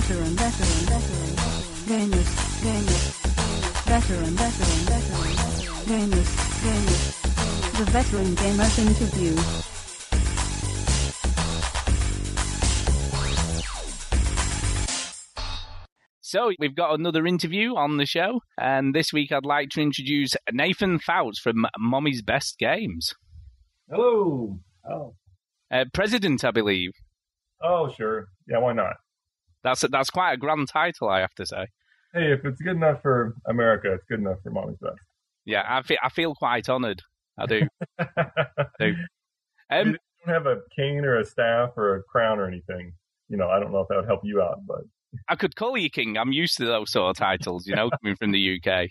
veteran, veteran, veteran, gamers, gamers, veteran, veteran, veteran, gamers, gamers, the veteran gamers interview. So we've got another interview on the show, and this week I'd like to introduce Nathan Fouts from Mommy's Best Games, Hello. Oh. uh, president, I believe. Oh, sure. Yeah, why not? That's that's quite a grand title, I have to say. Hey, if it's good enough for America, it's good enough for Mommy's Best. Yeah, I feel I feel quite honoured. I do. I do. you Um, don't have a cane or a staff or a crown or anything. You know, I don't know if that would help you out, but I could call you king. I'm used to those sort of titles, you know, coming from the UK.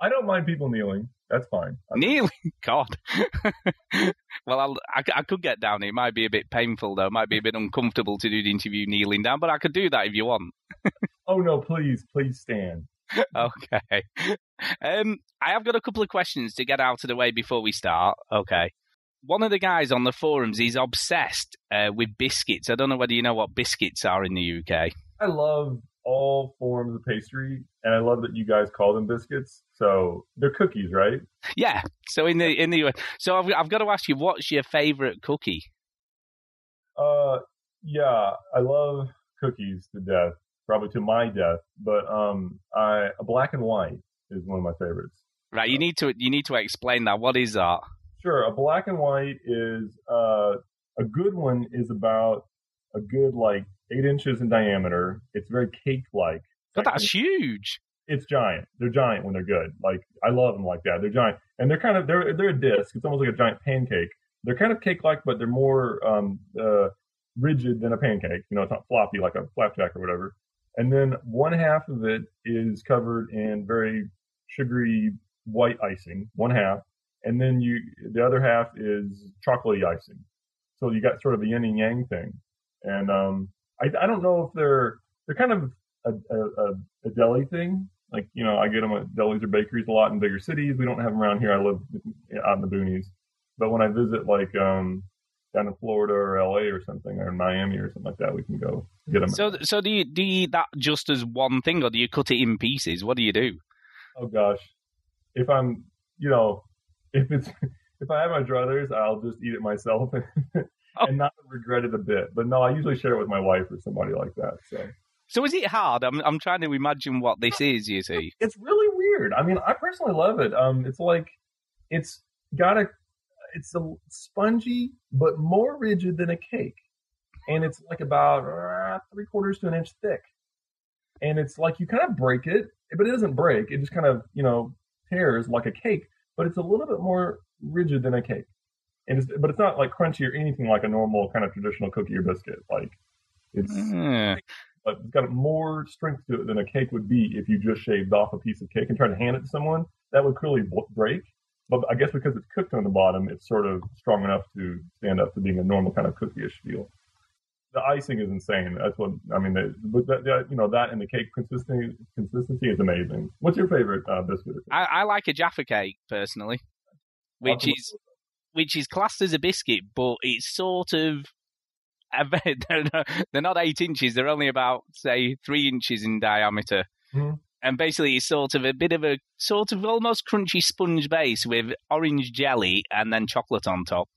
I don't mind people kneeling. That's fine. Kneeling, God. well, I'll, I, I could get down. It might be a bit painful, though. It might be a bit uncomfortable to do the interview kneeling down, but I could do that if you want. Oh no, please, please stand. Okay. Um, I have got a couple of questions to get out of the way before we start. Okay. One of the guys on the forums is obsessed uh, with biscuits. I don't know whether you know what biscuits are in the UK. I love all forms of pastry, and I love that you guys call them biscuits. So they're cookies, right? Yeah. So in the in the US, so I've I've got to ask you, what's your favourite cookie? Uh, yeah, I love cookies to death, probably to my death. But um, I a black and white is one of my favorites. Right. You need to you need to explain that. What is that? Sure, a black and white is uh, a good one is about a good like eight inches in diameter. It's very cake-like. But that's huge. It's giant. They're giant when they're good. Like I love them like that. They're giant, and they're kind of they're they're a disc. It's almost like a giant pancake. They're kind of cake-like, but they're more um, uh, rigid than a pancake. You know, it's not floppy like a flapjack or whatever. And then one half of it is covered in very sugary white icing. One half, and then you the other half is chocolatey icing. So you got sort of a yin and yang thing. And um, I, I don't know if they're they're kind of a, a, a, deli thing. Like you know, I get them at delis or bakeries a lot in bigger cities. We don't have them around here. I live out in the boonies. But when I visit like um, down in Florida or LA or something, or Miami or something like that, we can go get them. So so do you do you eat that just as one thing, or do you cut it in pieces? What do you do? oh gosh, if I'm you know if it's if I have my druthers, I'll just eat it myself and not regret it a bit. But no, I usually share it with my wife or somebody like that. So So is it hard? I'm I'm trying to imagine what this is. You see, it's really weird. I mean, I personally love it. Um, it's like it's got a it's a spongy but more rigid than a cake, and it's like about uh, three quarters to an inch thick. And it's like you kind of break it, but it doesn't break. It just kind of you know tears like a cake, but it's a little bit more rigid than a cake. And it's, but it's not like crunchy or anything like a normal kind of traditional cookie or biscuit. Like it's Hmm. but it's got more strength to it than a cake would be if you just shaved off a piece of cake and tried to hand it to someone. That would clearly break. But I guess because it's cooked on the bottom, it's sort of strong enough to stand up to being a normal kind of cookie-ish feel. The icing is insane. That's what I mean. They, but that, that, you know that and the cake consistency consistency is amazing. What's your favorite uh, biscuit? I, I like a Jaffa cake personally, which is which is classed as a biscuit, but it's sort of they're not, eight inches. They're only about say three inches in diameter, Mhm. and basically it's sort of a bit of a sort of almost crunchy sponge base with orange jelly and then chocolate on top.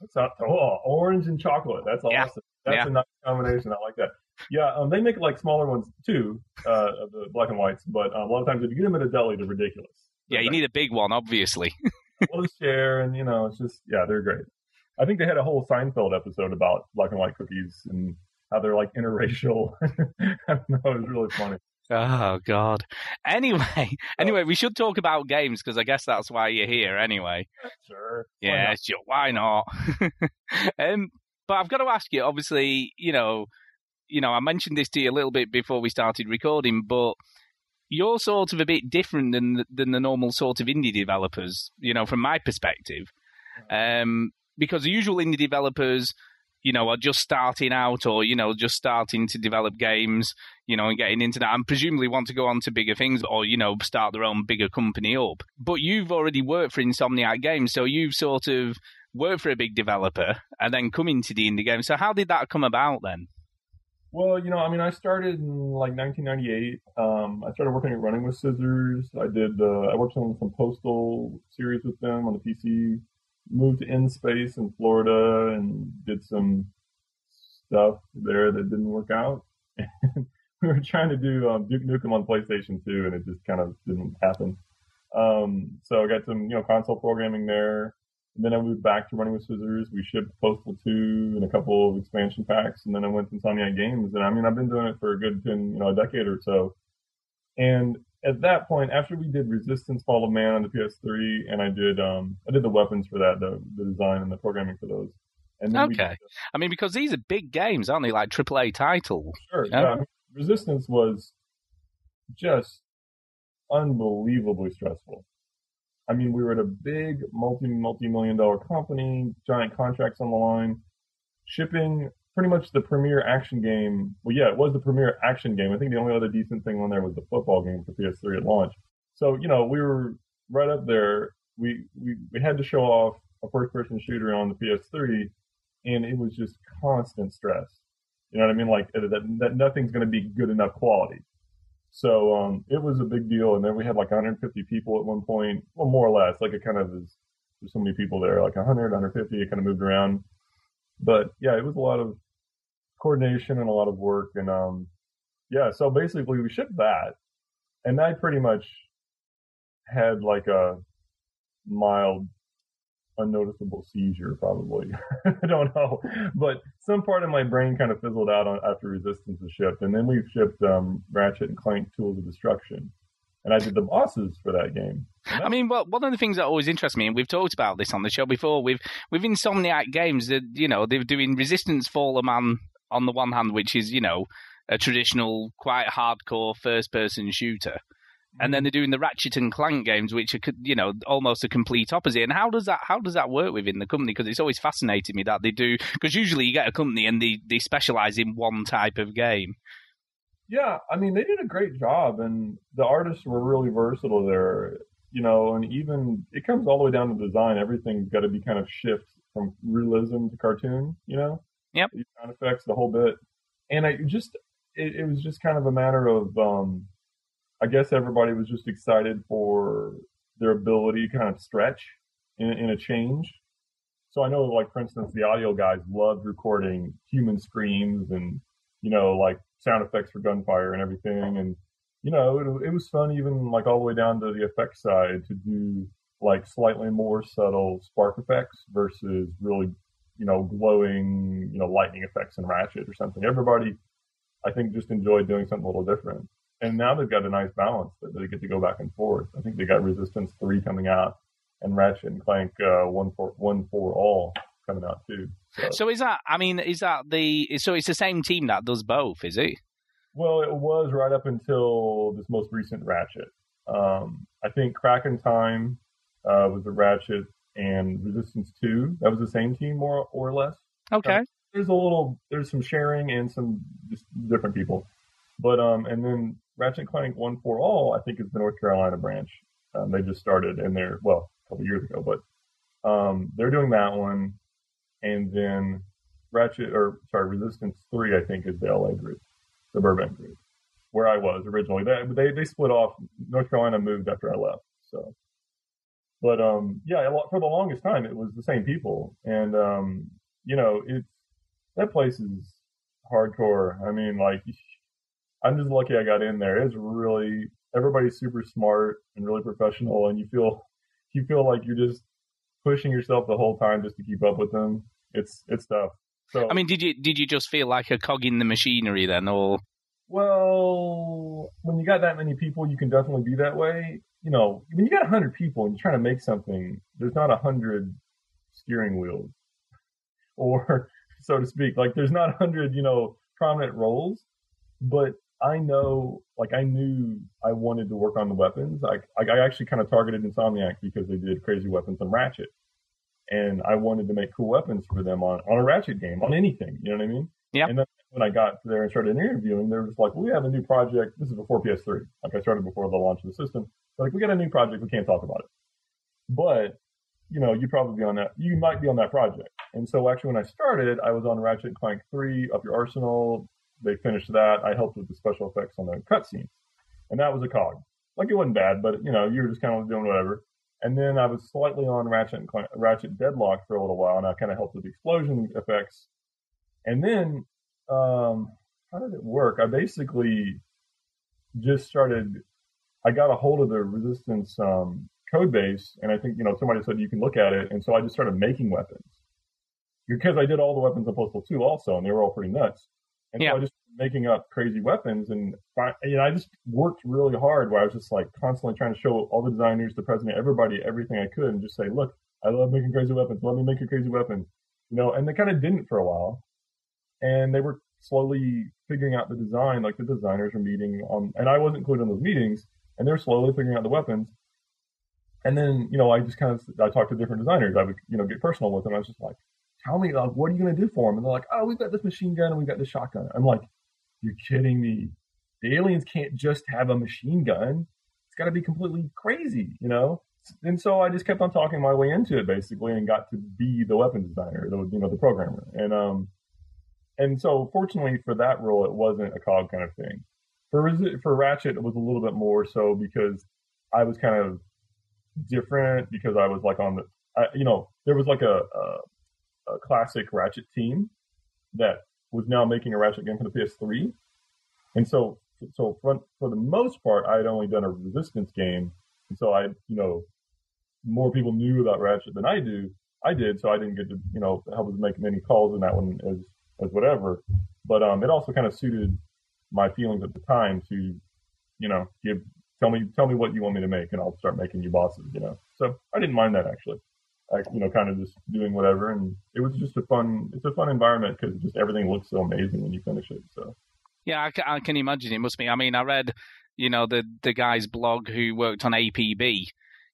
That's not, oh, orange and chocolate. That's Yeah. awesome. That's Yeah. a nice combination. I like that. Yeah, um, they make like smaller ones too, uh, of the black and whites. But um, a lot of times, if you get them at a deli, they're ridiculous. Yeah, you need a big one, obviously. Well, share, and you know, it's just yeah, they're great. I think they had a whole Seinfeld episode about black and white cookies and how they're like interracial. I don't know, it was really funny. Oh God. Anyway, anyway, we should talk about games because I guess that's why you're here. Anyway. Sure. Why Yeah, not? sure. Why not? um, but I've got to ask you. Obviously, you know, you know, I mentioned this to you a little bit before we started recording, but you're sort of a bit different than the- than the normal sort of indie developers. You know, from my perspective, um, because the usual indie developers. You know, are just starting out, or you know, just starting to develop games, you know, and getting into that, and presumably want to go on to bigger things, or you know, start their own bigger company up. But you've already worked for Insomniac Games, so you've sort of worked for a big developer and then come into the indie game. So how did that come about then? Well, you know, I mean, I started in like 1998. Um, I started working at Running with Scissors. I did. Uh, I worked on some Postal series with them on the PC. Moved to n-Space in Florida and did some stuff there that didn't work out. we were trying to do um, Duke Nukem on PlayStation 2, and it just kind of didn't happen. Um, so I got some, you know, console programming there. Then I moved back to running with scissors. We shipped Postal 2 and a couple of expansion packs. And then I went to Insomniac Games. And I mean, I've been doing it for a good 10, you know, a decade or so. And at that point, after we did Resistance Fall of Man on the PS3, and I did, um, I did the weapons for that, the, the design and the programming for those. And then okay. I mean, because these are big games, aren't they? Like AAA titles. Sure. Yeah. yeah. Resistance was just unbelievably stressful. I mean, we were at a big multi multi million dollar company, giant contracts on the line, shipping pretty much the premier action game. Well, yeah, it was the premier action game. I think the only other decent thing on there was the football game for PS3 at launch. So you know, we were right up there. We we we had to show off a first person shooter on the PS3, and it was just constant stress. You know what I mean? Like that, that nothing's going to be good enough quality. So um, it was a big deal, and then we had like 150 people at one point, well, more or less. Like it kind of is. There's so many people there, like 100, 150. It kind of moved around, but yeah, it was a lot of coordination and a lot of work, and um, yeah. So basically, we shipped that, and I pretty much had like a mild unnoticeable seizure, probably. I don't know, but some part of my brain kind of fizzled out on, after Resistance was shipped, and then we shipped um, Ratchet and Clank: Tools of Destruction, and I did the bosses for that game. I mean, well, one of the things that always interests me, and we've talked about this on the show before, with with Insomniac Games, that you know they're doing Resistance: Fall of Man on the one hand, which is you know a traditional, quite hardcore first-person shooter and then they're doing the Ratchet and Clank games, which are you know almost a complete opposite. And how does that how does that work within the company? Because it's always fascinated me that they do. Because usually you get a company and they they specialize in one type of game. Yeah, I mean they did a great job, and the artists were really versatile there. You know, and even it comes all the way down to design. Everything's got to be kind of shift from realism to cartoon. You know, yep, sound effects, the whole bit. And I just it, it was just kind of a matter of um, I guess everybody was just excited for their ability to kind of stretch in, in a change. So I know, like for instance, the audio guys loved recording human screams and you know, like sound effects for gunfire and everything. And you know, it, it was fun even like all the way down to the effects side to do like slightly more subtle spark effects versus really, you know, glowing, you know, lightning effects and Ratchet or something. Everybody, I think, just enjoyed doing something a little different and now they've got a nice balance that they get to go back and forth. I think they got Resistance three coming out, and Ratchet and Clank uh, one for one for all coming out too. So. so. is that? I mean, is that the? So it's the same team that does both, is it? Well, it was right up until this most recent Ratchet. Um, I think Crack in Time uh, was the Ratchet and Resistance two. That was the same team, more or less. Okay. There's a little, there's some sharing and some just different people. But um, and then Ratchet Clank One for All, I think is the North Carolina branch. Um, they just started in there, well, a couple years ago, but um, they're doing that one, and then Ratchet or sorry, Resistance Three, I think, is the LA group, the Burbank group, where I was originally. They they they split off. North Carolina moved after I left, so. But um, yeah, for the longest time, it was the same people, and um, you know, it's that place is hardcore. I mean, like I'm just lucky I got in there. It's really everybody's super smart and really professional, and you feel you feel like you're just pushing yourself the whole time just to keep up with them. It's it's tough. So I mean, did you did you just feel like a cog in the machinery then, or? Well, when you got that many people, you can definitely be that way. You know, when you got a hundred people and you're trying to make something, there's not a hundred steering wheels, or so to speak. Like there's not a hundred, you know, prominent roles, but I know, like, I knew I wanted to work on the weapons. I, I actually kind of targeted Insomniac because they did Crazy Weapons and Ratchet. And I wanted to make cool weapons for them on, on a Ratchet game, on anything. You know what I mean? Yeah. And then when I got there and started interviewing, they were just like, well, we have a new project. This is before PS3. Like, I started before the launch of the system. They're like, we got a new project. We can't talk about it. But, you know, you probably be on that. You might be on that project. And so actually, when I started, I was on Ratchet Clank 3, Up Your Arsenal, they finished that. I helped with the special effects on the cutscenes, and that was a cog. Like it wasn't bad, but you know, you were just kind of doing whatever. And then I was slightly on Ratchet and Clank, Ratchet Deadlock for a little while, and I kind of helped with the explosion effects. And then, um, how did it work? I basically just started. I got a hold of the Resistance um, code base, and I think you know somebody said you can look at it, and so I just started making weapons because I did all the weapons in Postal 2 also, and they were all pretty nuts. And Yeah. so I just making up crazy weapons, and fi- you know I just worked really hard where I was just like constantly trying to show all the designers, the president, everybody, everything I could, and just say, look, I love making crazy weapons. Let me make a crazy weapon, you know. And they kind of didn't for a while, and they were slowly figuring out the design. Like the designers were meeting on, and I wasn't included in those meetings, and they were slowly figuring out the weapons. And then, you know, I just kind of, I talked to different designers. I would, you know, get personal with them. I was just like, tell me, like, what are you going to do for them? And they're like, oh, we've got this machine gun and we've got this shotgun. I'm like, you're kidding me. The aliens can't just have a machine gun. It's got to be completely crazy, you know? And so I just kept on talking my way into it basically and got to be the weapons designer, the, you know, the programmer. And, um, and so fortunately for that role, it wasn't a cog kind of thing. For, for Ratchet, it was a little bit more so because I was kind of different because I was like on the, I, you know, there was like a, a, a classic Ratchet team that was now making a Ratchet game for the PS3. And so, so for, for the most part, I had only done a Resistance game. And so I, you know, more people knew about Ratchet than I do. I did, so I didn't get to, you know, help with making any calls in that one as, as whatever. But, um, it also kind of suited my feelings at the time to, you know, give, tell me, tell me what you want me to make and I'll start making you bosses, you know. So I didn't mind that actually. I, you know, kind of just doing whatever. And it was just a fun, it's a fun environment because just everything looks so amazing when you finish it. So. Yeah, I, ca- I can imagine it must be. I mean, I read, you know, the the guy's blog who worked on APB,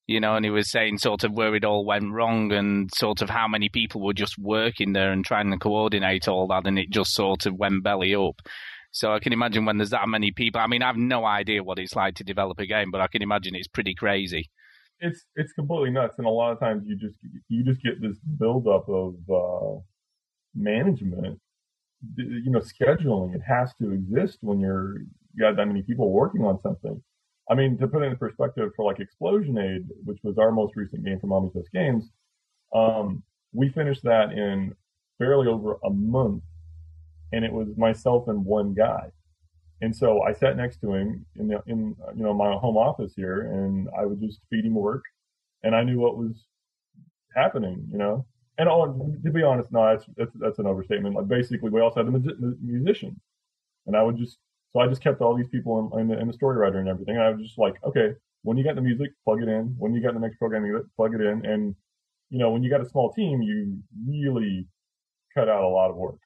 you know, and he was saying sort of where it all went wrong and sort of how many people were just working there and trying to coordinate all that, and it just sort of went belly up. So I can imagine when there's that many people. I mean, I've no idea what it's like to develop a game, but I can imagine it's pretty crazy. It's it's completely nuts. And a lot of times you just you just get this buildup of uh management you know scheduling. It has to exist when you're you got that many people working on something. I mean to put it in perspective for like Explosionade which was our most recent game from Best Games um we finished that in barely over a month. And it was myself and one guy and so I sat next to him in the, in you know my home office here, and I would just feed him work, and I knew what was happening, you know. And all, to be honest, no, that's that's, that's an overstatement. Like basically, we also had the, musi- the musicians, and I would just so I just kept all these people in, in, the, in the story writer and everything. And I was just like, okay, when you got the music, plug it in. When you got the next programming, plug it in. And you know, when you got a small team, you really cut out a lot of work.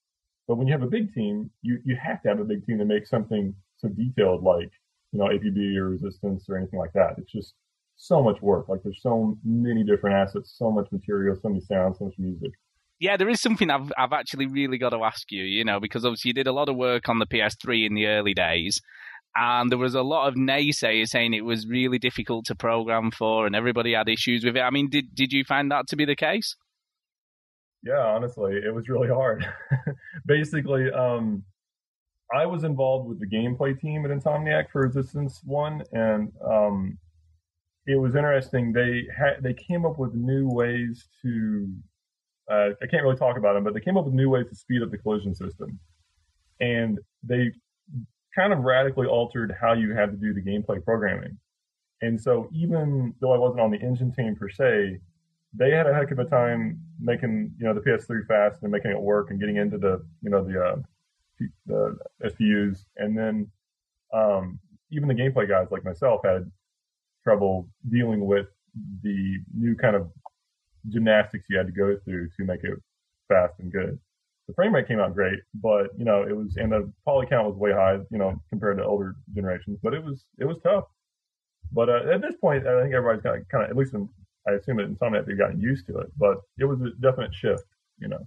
But when you have a big team, you, you have to have a big team to make something so detailed like, you know, APB or resistance or anything like that. It's just so much work. Like there's so many different assets, so much material, so many sounds, so much music. Yeah, there is something I've I've actually really got to ask you, you know, because obviously you did a lot of work on the PS3 in the early days, and there was a lot of naysayers saying it was really difficult to program for, and everybody had issues with it. I mean, did did you find that to be the case? Yeah, honestly, it was really hard. Basically, um, I was involved with the gameplay team at Insomniac for Resistance One, and um, it was interesting. They had they came up with new ways to. Uh, I can't really talk about them, but they came up with new ways to speed up the collision system, and they kind of radically altered how you had to do the gameplay programming. And so, even though I wasn't on the engine team per se, they had a heck of a time making you know the PS3 fast and making it work and getting into the you know the uh, the SPUs, and then um, even the gameplay guys like myself had trouble dealing with the new kind of gymnastics you had to go through to make it fast and good. The frame rate came out great, but you know it was and the poly count was way high, you know, compared to older generations. But it was it was tough. But uh, at this point, I think everybody's got kind of at least in, I assume that in some that they've gotten used to it. But it was a definite shift, you know.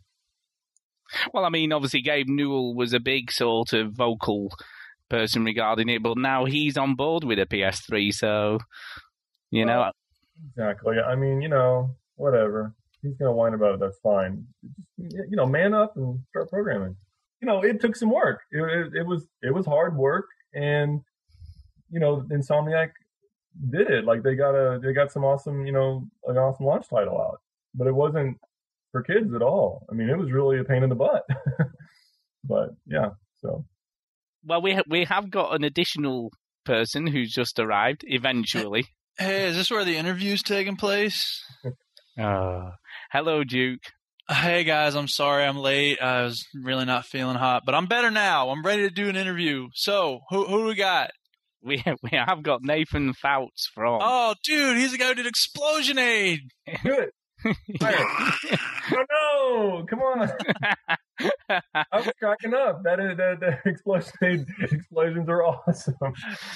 Well, I mean, obviously Gabe Newell was a big sort of vocal person regarding it, but now he's on board with a PS3, so you know. Exactly. I mean, you know, whatever. He's gonna whine about it. That's fine. Just, you know, man up and start programming. you know, it took some work. It, it, it was it was hard work, and you know, Insomniac did it. Like they got a they got some awesome, you know, an awesome launch title out, but it wasn't for kids at all. I mean, it was really a pain in the butt. but yeah, so Well, we ha- we have got an additional person who's just arrived. Eventually. Hey, is this where the interview's taking place? Uh, hello, Duke. Hey guys, I'm sorry I'm late. I was really not feeling hot, but I'm better now. I'm ready to do an interview. So, who who we got? We we have got Nathan Fouts from. Oh, dude, he's the guy who did Explosion Aid. good. oh no! Come on! I was cracking up. That is the, the explosion explosions are awesome.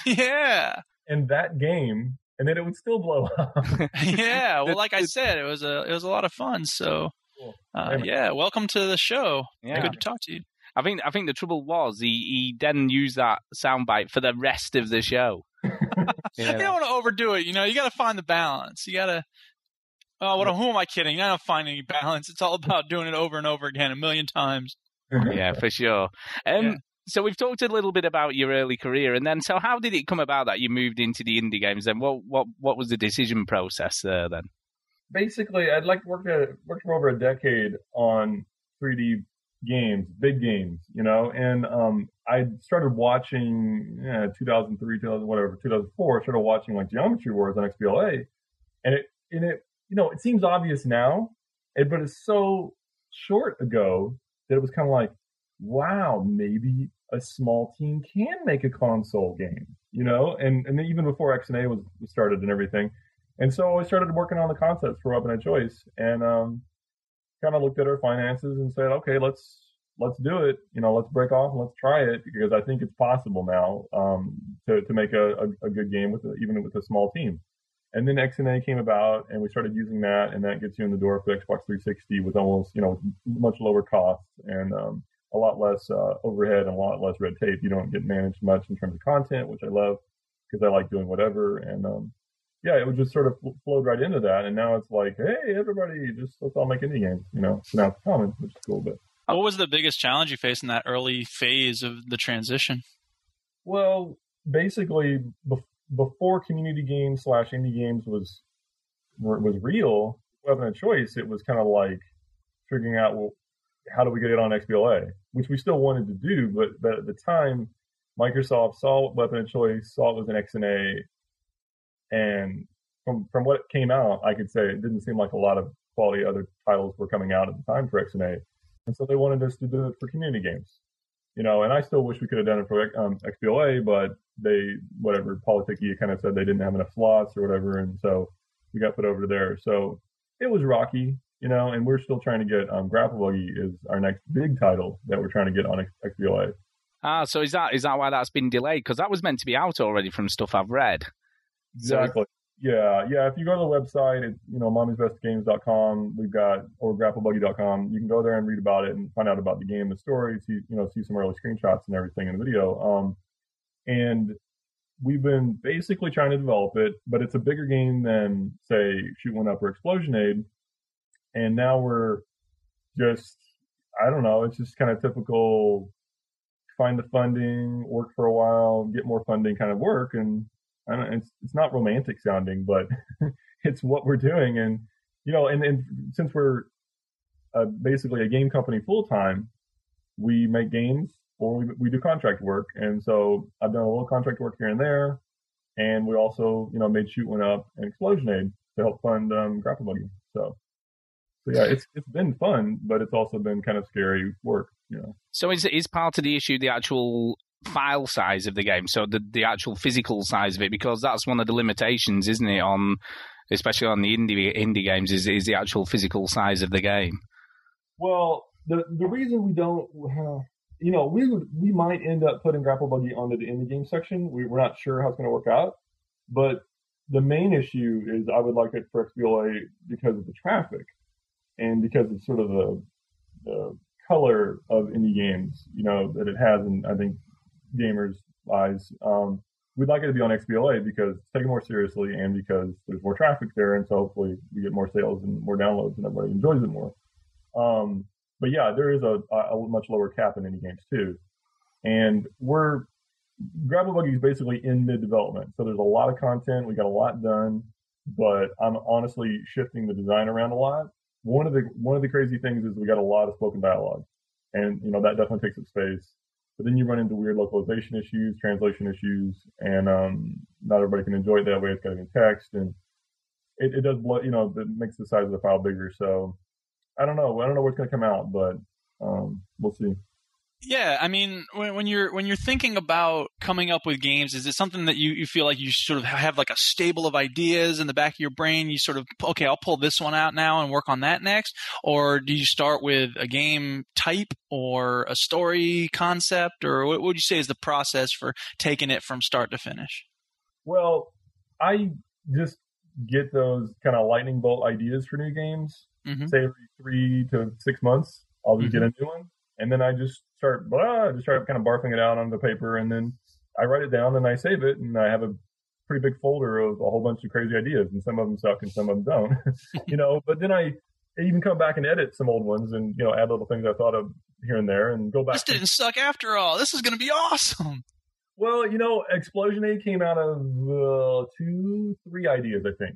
Yeah, And that game, and then it would still blow up. yeah. Well, like I said, it was a it was a lot of fun. So, Cool. uh, yeah, welcome to the show. yeah. Good to talk to you. I think I think the trouble was he, he then used that soundbite for the rest of the show. You don't want to overdo it. You know, you got to find the balance. You got to. Oh, what? Who am I kidding? I don't find any balance. It's all about doing it over and over again, a million times. yeah, for sure. Um, Yeah. So we've talked a little bit about your early career, and then so how did it come about that you moved into the indie games? Then what what what was the decision process there? Then Basically, I'd like to work a, worked for over a decade on 3D games, big games, you know, and um, I started watching yeah, 2003, 2000, whatever, 2004. I started watching like Geometry Wars on XBLA, and it and it you know it seems obvious now, eh, but it's so short ago that it was kind of like, wow, maybe a small team can make a console game, you know, and and even before XNA was started and everything, and so I started working on the concepts for Weapon of Choice, and um, kind of looked at our finances and said, okay, let's let's do it. You know, let's break off and let's try it because I think it's possible now um, to to make a, a, a good game with a, even with a small team. And then XNA came about, and we started using that, and that gets you in the door for Xbox 360 with almost you know much lower costs and um, a lot less uh, overhead and a lot less red tape. You don't get managed much in terms of content, which I love because I like doing whatever. And um, yeah, it would just sort of fl- flowed right into that. And now it's like, hey, everybody, just let's all make indie games. You know, so now it's common, which is cool. But What was the biggest challenge you faced in that early phase of the transition? well, basically, bef- before community games slash indie games was was real, weapon of choice, it was kind of like figuring out well, how do we get it on XBLA, which we still wanted to do, but but at the time, Microsoft saw weapon of choice, saw it was an XNA, and from from what came out, I could say it didn't seem like a lot of quality other titles were coming out at the time for XNA, and so they wanted us to do it for community games. You know, and I still wish we could have done it for um, XBLA, but they, whatever, Politicky kind of said they didn't have enough slots or whatever, and so we got put over there. So it was rocky, you know, and we're still trying to get um, Grapple Buggy is our next big title that we're trying to get on X- XBLA. ah, so is that is that why that's been delayed? Because that was meant to be out already from stuff I've read. So- Exactly. yeah, yeah. If you go to the website, it's you know mommysbestgames.com. We've got or grapplebuggy.com. You can go there and read about it and find out about the game, the story, see you know see some early screenshots and everything in the video. Um, and we've been basically trying to develop it, but it's a bigger game than say Shoot One Up or Explosionade. And now we're just I don't know. It's just kind of typical. Find the funding, work for a while, get more funding, kind of work, and I don't, it's it's not romantic sounding, but it's what we're doing. And you know, and, and since we're uh, basically a game company full time, we make games or we, we do contract work. And so I've done a little contract work here and there, and we also you know made Shoot One Up and Explosionade to help fund um, Grapple Buggy. So. So yeah, it's it's been fun, but it's also been kind of scary work, know. So is is part of the issue the actual file size of the game? So the the actual physical size of it, because that's one of the limitations, isn't it? On especially on the indie indie games, is is the actual physical size of the game. Well, the the reason we don't, uh, you know, we we might end up putting Grapple Buggy onto the indie game section. We, we're not sure how it's going to work out, but the main issue is I would like it for XBLA because of the traffic and because of sort of the the color of indie games, you know, that it has, and I think gamers' eyes. Um, we'd like it to be on XBLA because it's taken more seriously and because there's more traffic there, and so hopefully we get more sales and more downloads and everybody enjoys it more. Um, but yeah, there is a, a much lower cap in indie games too. And we're, Grapple Buggy is basically in mid development. So there's a lot of content. We got a lot done, but I'm honestly shifting the design around a lot. One of the, one of the crazy things is we got a lot of spoken dialogue and, you know, that definitely takes up space. But then you run into weird localization issues, translation issues, and, um, not everybody can enjoy it that way. It's got to be text and it, it does blow, you know, it makes the size of the file bigger. So I don't know. I don't know what's going to come out, but, um, we'll see. Yeah, I mean, when, when, you're when you're thinking about coming up with games, is it something that you, you feel like you sort of have like a stable of ideas in the back of your brain? You sort of okay, I'll pull this one out now and work on that next, or do you start with a game type or a story concept, or what would you say is the process for taking it from start to finish? Well, I just get those kind of lightning bolt ideas for new games. Mm-hmm. Say every three to six months, I'll just mm-hmm. get a new one and then I just start blah, just start kind of barfing it out on the paper, and then I write it down and I save it, and I have a pretty big folder of a whole bunch of crazy ideas, and some of them suck and some of them don't, you know. But then I even come back and edit some old ones, and you know, add little things I thought of here and there, and go back. This didn't suck after all. This is going to be awesome. Well, you know, Explosionade came out of uh, two, three ideas, I think.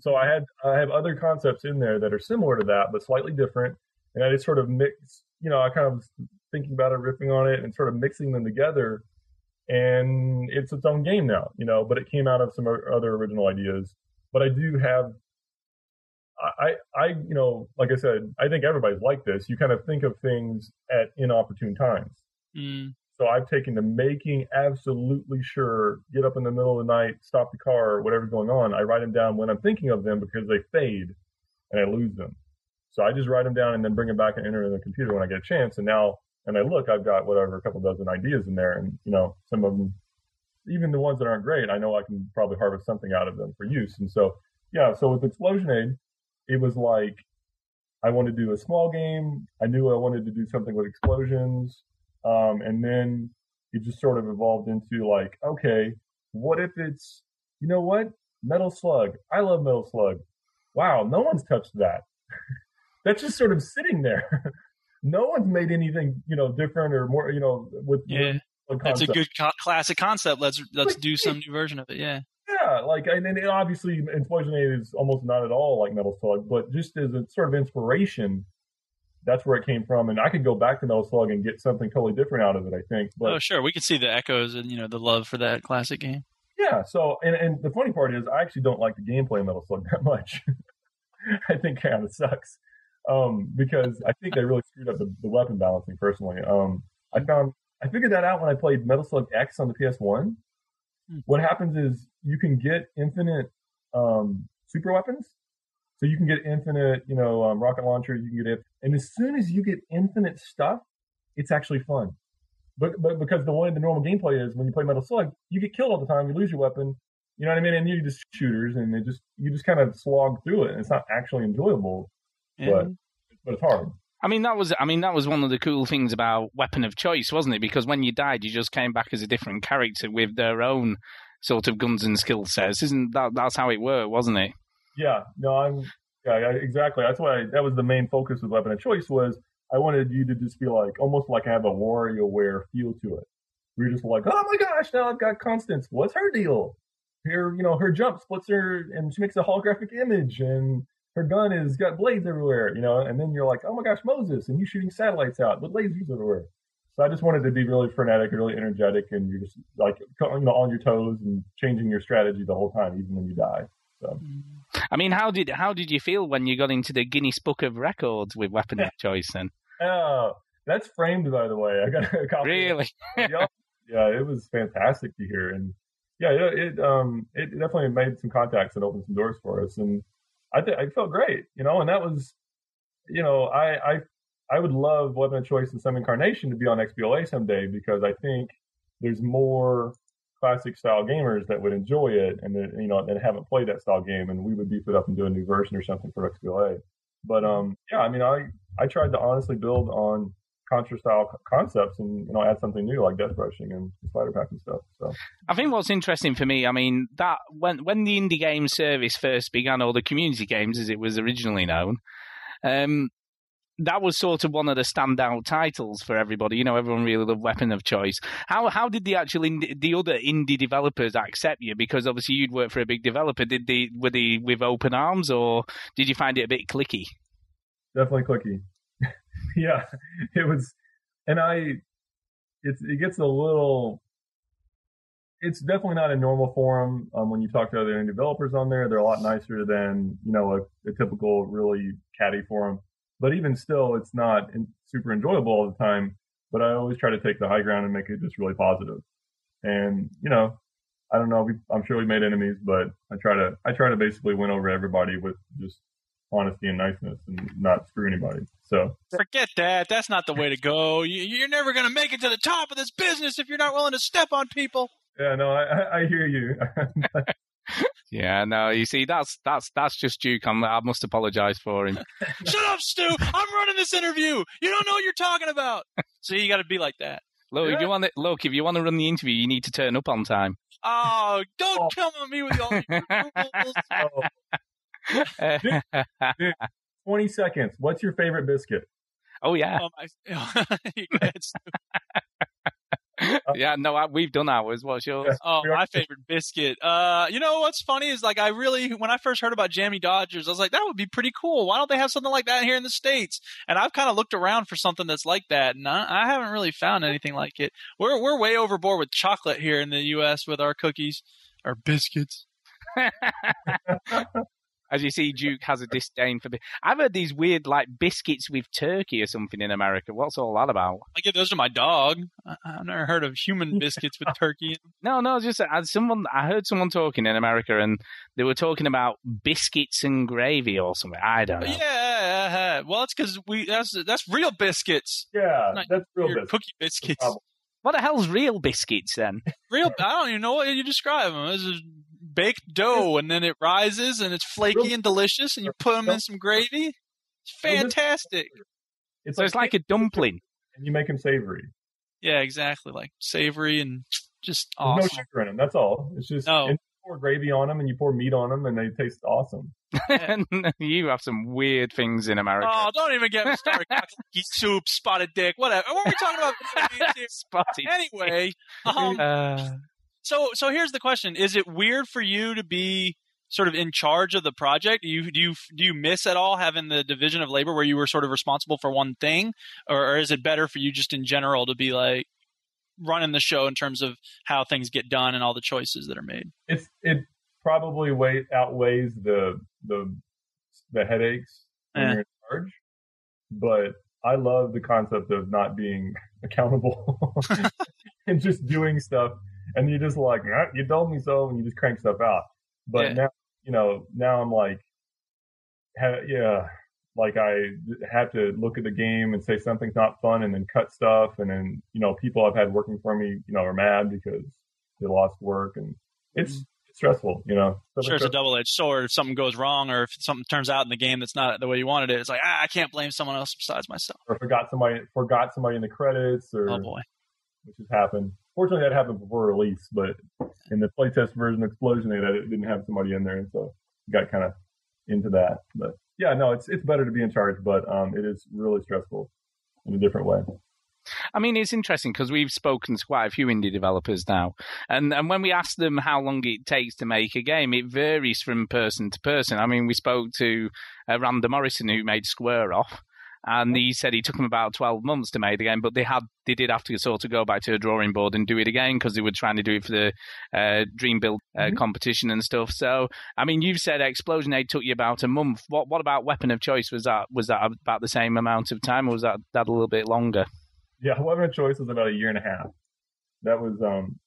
So I had I have other concepts in there that are similar to that, but slightly different, and I just sort of mix you know, I kind of thinking about it, riffing on it, and sort of mixing them together. And it's its own game now, you know. But it came out of some other original ideas. But I do have, I, I, you know, like I said, I think everybody's like this. You kind of think of things at inopportune times. Mm. So I've taken to making absolutely sure, get up in the middle of the night, stop the car, whatever's going on. I write them down when I'm thinking of them because they fade and I lose them. So I just write them down and then bring them back and enter in the computer when I get a chance. And now, and I look, I've got whatever, a couple dozen ideas in there. And, you know, some of them, even the ones that aren't great, I know I can probably harvest something out of them for use. And so, yeah, so with Explosionade, it was like, I wanted to do a small game. I knew I wanted to do something with explosions. Um, and then it just sort of evolved into like, okay, what if it's, you know what? Metal Slug. I love Metal Slug. Wow, no one's touched that. that's just sort of sitting there. no one's made anything, you know, different or more, you know, with yeah. That's a good co- classic concept. Let's let's do some new version of it. Yeah. Yeah, like and then obviously Explosionade is almost not at all like Metal Slug, but just as a sort of inspiration, that's where it came from. And I could go back to Metal Slug and get something totally different out of it. I think. But, oh, sure, we could see the echoes and you know the love for that classic game. Yeah. So and and the funny part is I actually don't like the gameplay of Metal Slug that much. I think kind of sucks um, because I think they really screwed up the, the weapon balancing. Personally, um, I found I figured that out when I played Metal Slug X on the PS1. Hmm. What happens is you can get infinite um, super weapons. So you can get infinite, you know, um, rocket launcher. You can get it, and as soon as you get infinite stuff, it's actually fun. But but because the way the normal gameplay is when you play Metal Slug, you get killed all the time. You lose your weapon. You know what I mean? And you just shooters, and they just you just kind of slog through it, and it's not actually enjoyable but but it's hard. I mean that was I mean that was one of the cool things about Weapon of Choice, wasn't it? Because when you died, you just came back as a different character with their own sort of guns and skill sets. Isn't that that's how it worked, wasn't it? Yeah, no, I'm yeah, exactly. That's why I, that was the main focus of Weapon of Choice was I wanted you to just be like almost like I have a warrior WarioWare feel to it. We are just like, oh my gosh, now I've got Constance. What's her deal? Here, you know, her jump splits her and she makes a holographic image and her gun is got blades everywhere, you know, and then you're like, oh my gosh, Moses, and you shooting satellites out with lasers everywhere. So I just wanted to be really frenetic, really energetic, and you're just like, you know, on your toes and changing your strategy the whole time, even when you die. So. I mean, how did how did you feel when you got into the Guinness Book of Records with Weapon of Choice? Then, oh, that's framed, by the way. I got a copy. Really? yeah, it was fantastic to hear, and yeah, it, it um it definitely made some contacts and opened some doors for us, and I th- I felt great, you know, and that was, you know, I I I would love Weapon of Choice and some incarnation to be on XBLA someday because I think there's more classic style gamers that would enjoy it and that, you know that haven't played that style game and we would beef it up and do a new version or something for XBLA. But um yeah, I mean I I tried to honestly build on contra style concepts and you know add something new like death brushing and spider pack and stuff. So I think what's interesting for me, I mean that when when the indie game service first began, or the community games as it was originally known, um, that was sort of one of the standout titles for everybody. You know, everyone really loved Weapon of Choice. How how did the actual indie, the other indie developers accept you? Because obviously you'd worked for a big developer. Did they were they with open arms, or did you find it a bit clicky? Definitely clicky. yeah, it was, and I, it's it gets a little. It's definitely not a normal forum. Um, when you talk to other developers on there, they're a lot nicer than you know a, a typical really catty forum but even still, it's not in, super enjoyable all the time. But I always try to take the high ground and make it just really positive. And you know, I don't know. We, I'm sure we made enemies, but I try to I try to basically win over everybody with just honesty and niceness and not screw anybody. So forget that. That's not the way to go. You, are never going to make it to the top of this business if you're not willing to step on people. Yeah, no, I, I hear you. yeah, no, you see, that's that's that's just Duke. I'm, i must apologize for him. Shut up, Stu. I'm running this interview. You don't know what you're talking about. So you got to be like that. Look, yeah. if you want to look, if you want to run the interview, you need to turn up on time. Oh, don't oh. come at me with all your rules. Twenty seconds. What's your favorite biscuit? Oh yeah. Um, I, yeah, no, I, we've done ours. What's yours? Oh, my favorite biscuit. Uh, you know what's funny is like I really, when I first heard about Jammy Dodgers, I was like, that would be pretty cool. Why don't they have something like that here in the states? And I've kind of looked around for something that's like that, and I, I haven't really found anything like it. We're we're way overboard with chocolate here in the U.S. with our cookies, our biscuits. As you see, Duke has a disdain for. I've heard these weird like biscuits with turkey or something in America. What's all that about? I give those to my dog. I've never heard of human biscuits with turkey. No, no, just uh, someone. I heard someone talking in America, and they were talking about biscuits and gravy or something. I don't know. Yeah, well, it's because we that's that's real biscuits. Yeah, that's real biscuits. Cookie biscuits. What the hell's real biscuits then? Real? I don't even know what you describe them. It's baked dough, and then it rises, and it's flaky and delicious, and you put them in some gravy. It's fantastic. It's so like, it's like a dumpling, and you make them savory. Yeah, exactly, like savory and just awesome. no sugar in them. That's all. It's just no. you pour gravy on them, and you pour meat on them, and they taste awesome. you have some weird things in America. Oh, don't even get me started. soup, spotted dick, whatever. What are we talking about? spotted. Anyway, um, uh... So so here's the question: Is it weird for you to be sort of in charge of the project? Do you do you do you miss at all having the division of labor where you were sort of responsible for one thing, or, or is it better for you just in general to be like running the show in terms of how things get done and all the choices that are made? It's it probably way outweighs the the the headaches when eh. you're in charge, but I love the concept of not being accountable and just doing stuff and you're just like, ah, you told me so, and you just crank stuff out. But yeah. now, you know, now I'm like, ha- yeah, like I have to look at the game and say something's not fun, and then cut stuff, and then you know, people I've had working for me, you know, are mad because they lost work, and it's mm-hmm. stressful, you know. Sure, it's a double-edged sword. If something goes wrong, or if something turns out in the game that's not the way you wanted it, it's like ah, I can't blame someone else besides myself. Or forgot somebody, forgot somebody in the credits, or oh boy, which has happened. Fortunately, that happened before release, but in the playtest version Explosion, it didn't have somebody in there, and so got kind of into that. But yeah, no, it's it's better to be in charge, but um, it is really stressful in a different way. I mean, it's interesting because we've spoken to quite a few indie developers now, and and when we ask them how long it takes to make a game, it varies from person to person. I mean, we spoke to uh, Randall Morrison who made Square Off, and he said he took them about 12 months to make the game, but they had they did have to sort of go back to a drawing board and do it again because they were trying to do it for the uh, Dream Build uh, mm-hmm. competition and stuff. So, I mean, you've said Explosionade took you about a month. What what about Weapon of Choice? Was that was that about the same amount of time, or was that that a little bit longer? Yeah, Weapon of Choice was about a year and a half. That was um,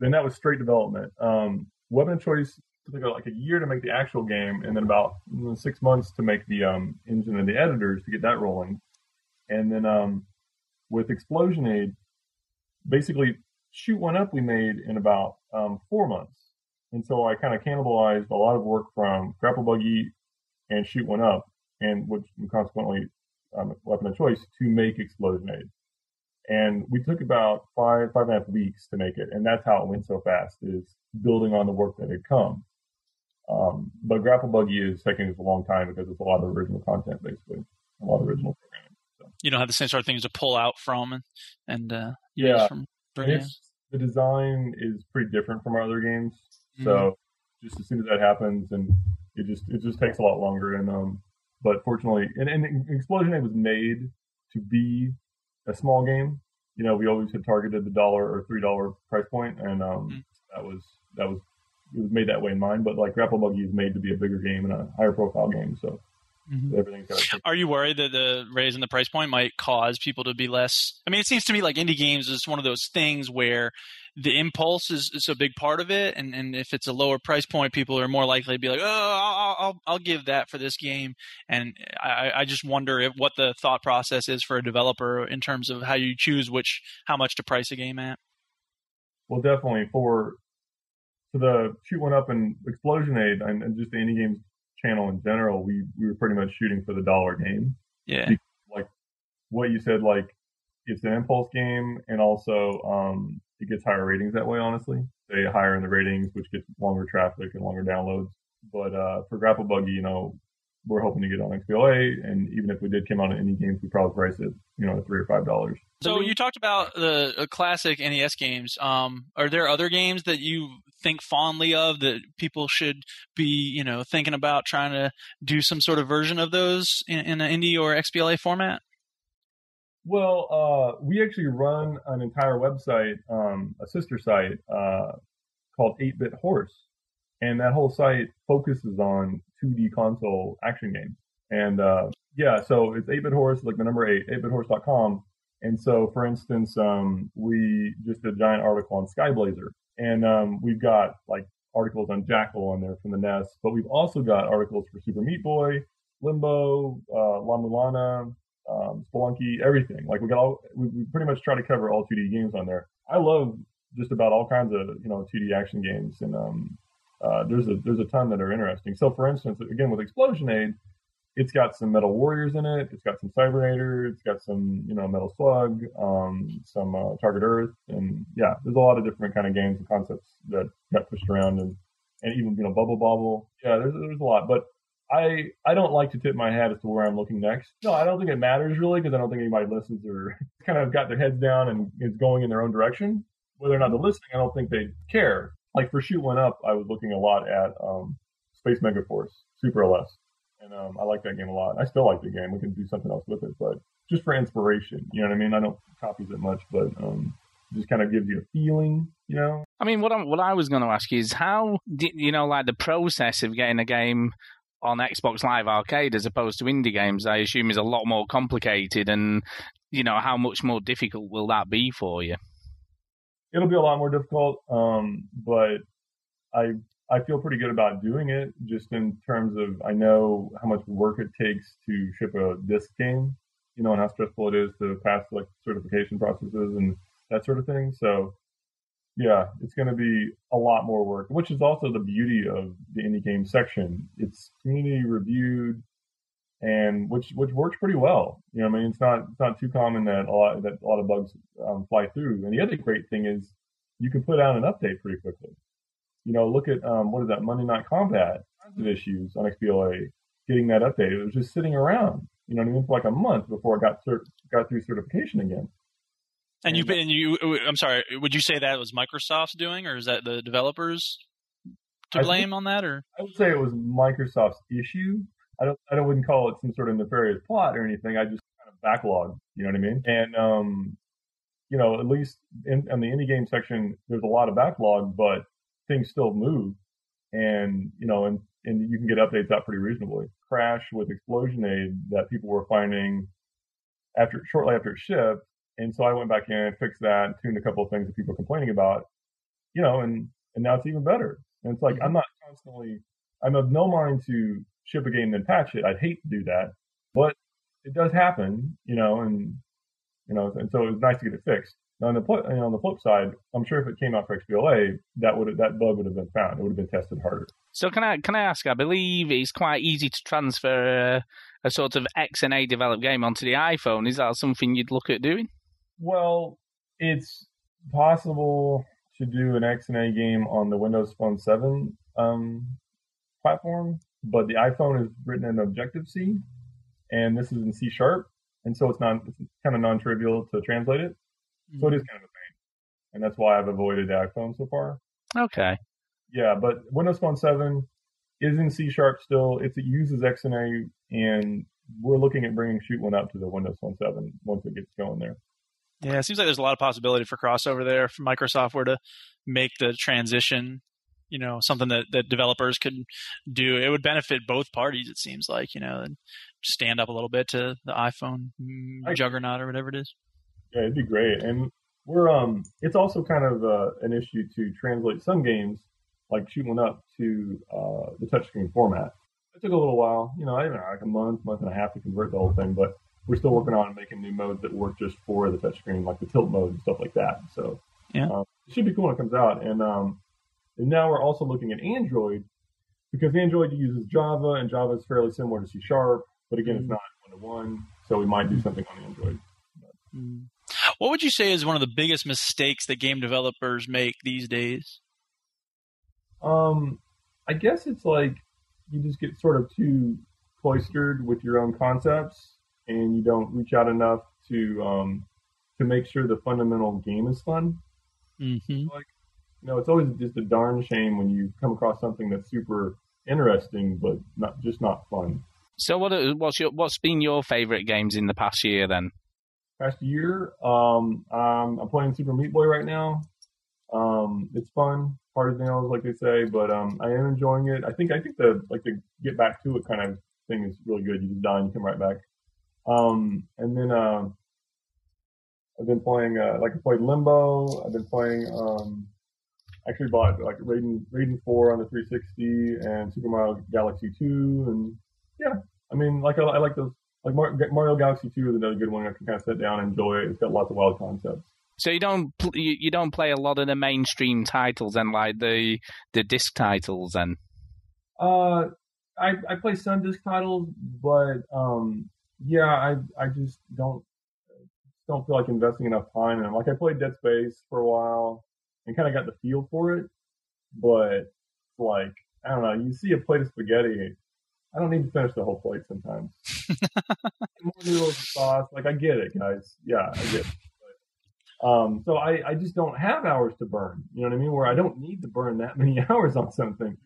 then that was straight development. Um, Weapon of Choice took like a year to make the actual game, and then about six months to make the um, engine and the editors to get that rolling. And then um, with Explosionade, basically shoot one up we made in about um, four months. And so I kind of cannibalized a lot of work from Grapple Buggy and Shoot One Up, and which consequently um, weapon of choice to make Explosionade. And we took about five, five and a half weeks to make it. And that's how it went so fast is building on the work that had come. Um, but Grapple Buggy is taking us a long time because it's a lot of original content, basically, a lot of original programming. you don't have the same sort of things to pull out from and, and uh, use Yeah. from. The design is pretty different from our other games. So just as soon as that happens, and it just it just takes a lot longer. And um, but fortunately, and, and Explosionade was made to be a small game. You know, we always had targeted the dollar or three dollar price point, and um, Mhm. that was that was it was made that way in mind. But like Grapple Buggy is made to be a bigger game and a higher profile game, so Mhm. everything's got Are you worried that the raise in the price point might cause people to be less? I mean, it seems to me like indie games is one of those things where the impulse is, is a big part of it, and, and if it's a lower price point, people are more likely to be like, "Oh, I'll, I'll, I'll give that for this game." And I, I just wonder if what the thought process is for a developer in terms of how you choose which how much to price a game at. Well, definitely for for the shoot one up and Explosionade and, and just the indie games channel in general, we we were pretty much shooting for the dollar game. Yeah, Like what you said, like it's an impulse game, and also um, it gets higher ratings that way. Honestly, they higher in the ratings, which gets longer traffic and longer downloads. But uh, for Grapple Buggy, you know, we're hoping to get on XBLA, and even if we did come out on indie games, we probably price it, you know, at three or five dollars. So you talked about the uh, classic NES games. Um, are there other games that you think fondly of that people should be, you know, thinking about trying to do some sort of version of those in, in an indie or XBLA format? Well, uh, we actually run an entire website, um, a sister site uh, called 8-Bit Horse, and that whole site focuses on 2D console action games. And uh, yeah, so it's 8-Bit Horse, like the number eight, 8bithorse.com. And so, for instance, um, we just did a giant article on Skyblazer, and um, we've got like articles on Jackal on there from the NES, but we've also got articles for Super Meat Boy, Limbo, uh, La Mulana, um, Spelunky, everything. Like we got all, we, we pretty much try to cover all 2D games on there. I love just about all kinds of you know 2D action games, and um, uh, there's a there's a ton that are interesting. So for instance, again with Explosionade, it's got some Metal Warriors in it. It's got some Cybernator. It's got some you know Metal Slug, um, some uh, Target Earth, and yeah, there's a lot of different kind of games and concepts that got pushed around, and and even you know Bubble Bobble. Yeah, there's there's a lot, but I I don't like to tip my hat as to where I'm looking next. No, I don't think it matters really because I don't think anybody listens or kind of got their heads down and is going in their own direction. Whether or not they're listening, I don't think they care. Like for Shoot One Up, I was looking a lot at um, Space Megaforce Super Aleste, and um, I like that game a lot. I still like the game. We can do something else with it, but just for inspiration, you know what I mean? I don't copy it much, but um, just kind of gives you a feeling, you know. I mean, what I, what I was going to ask you is how di- you know, like the process of getting a game on Xbox Live Arcade as opposed to indie games, I assume is a lot more complicated, and you know, how much more difficult will that be for you? it'll be a lot more difficult. Um, but I I feel pretty good about doing it, just in terms of I know how much work it takes to ship a disc game, you know, and how stressful it is to pass like certification processes and that sort of thing. So yeah, it's going to be a lot more work, which is also the beauty of the indie game section. It's community reviewed and which which works pretty well. You know, I mean, it's not it's not too common that a lot that a lot of bugs um, fly through. And the other great thing is you can put out an update pretty quickly. You know, look at um, what is that Monday Night Combat tons of issues on XBLA getting that update. It was just sitting around. You know what I mean? For like a month before it got cert- got through certification again. And you've and you, I'm sorry, would you say that was Microsoft's doing, or is that the developers to blame think- on that, or? I would say it was Microsoft's issue. I don't, I don't wouldn't call it some sort of nefarious plot or anything. I just kind of backlog. You know what I mean? And um, you know, at least in, in the indie game section, there's a lot of backlog, but things still move, and you know, and and you can get updates out pretty reasonably. Crash with Explosionade that people were finding after shortly after it shipped, and so I went back in, and fixed that, tuned a couple of things that people were complaining about, you know, and and now it's even better. And it's like mm-hmm. I'm not constantly I'm of no mind to ship a game and then patch it. I'd hate to do that, but it does happen, you know, and you know, and so it was nice to get it fixed. Now on the pl- you know, on the flip side, I'm sure if it came out for XBLA, that would that bug would have been found. It would have been tested harder. So can I can I ask? I believe it's quite easy to transfer a, a sort of XNA developed game onto the iPhone. Is that something you'd look at doing? Well, it's possible to do an XNA game on the Windows Phone 7 um, platform, but the iPhone is written in Objective C, and this is in C Sharp. and so it's not it's kind of non-trivial to translate it. So Mm-hmm. it is kind of a pain, and that's why I've avoided the iPhone so far. Okay. Yeah, but Windows Phone 7 is in C sharp still. It's, it uses XNA, and we're looking at bringing Shoot One up to the Windows Phone 7 once it gets going there. Yeah, it seems like there's a lot of possibility for crossover there for Microsoft were to make the transition, you know, something that, that developers could do. It would benefit both parties, it seems like, you know, and stand up a little bit to the iPhone mm, I- juggernaut or whatever it is. Yeah, it'd be great. And we're um, it's also kind of uh, an issue to translate some games like Shoot One Up to uh, the touchscreen format. It took a little while, you know, I don't know, like a month, month and a half to convert the whole thing, but we're still working on making new modes that work just for the touchscreen, like the tilt mode and stuff like that. So Yeah. uh, it should be cool when it comes out. And um, and now we're also looking at Android because Android uses Java and Java is fairly similar to C Sharp, but again, it's not one to one. So we might do something on Android. Mm. What would you say is one of the biggest mistakes that game developers make these days? Um, I guess it's like you just get sort of too cloistered with your own concepts, and you don't reach out enough to um, to make sure the fundamental game is fun. Mm-hmm. You know, it's always just a darn shame when you come across something that's super interesting but not just not fun. So what? What's your what's been your favourite games in the past year then? Past year, um, I'm playing Super Meat Boy right now. Um, it's fun, hard as nails, like they say, but um, I am enjoying it. I think I think the like the get back to it kind of thing is really good. You just die and you come right back. Um, and then um, I've been playing uh, like I played Limbo. I've been playing um, actually bought like Raiden Raiden 4 on the 360 and Super Mario Galaxy 2 and yeah, I mean like I, I like those like Mar- Mario Galaxy 2 is another good one. I can kind of sit down and enjoy it. It's got lots of wild concepts. So you don't pl- you, you don't play a lot of the mainstream titles and like the the disc titles and. Uh, I I play some disc titles, but um, yeah, I I just don't don't feel like investing enough time in them. Like I played Dead Space for a while and kind of got the feel for it, but like I don't know. You see a plate of spaghetti, I don't need to finish the whole plate sometimes. More noodles and sauce, like I get it, guys. Yeah, I get it. But, um, so I I just don't have hours to burn. You know what I mean? Where I don't need to burn that many hours on something.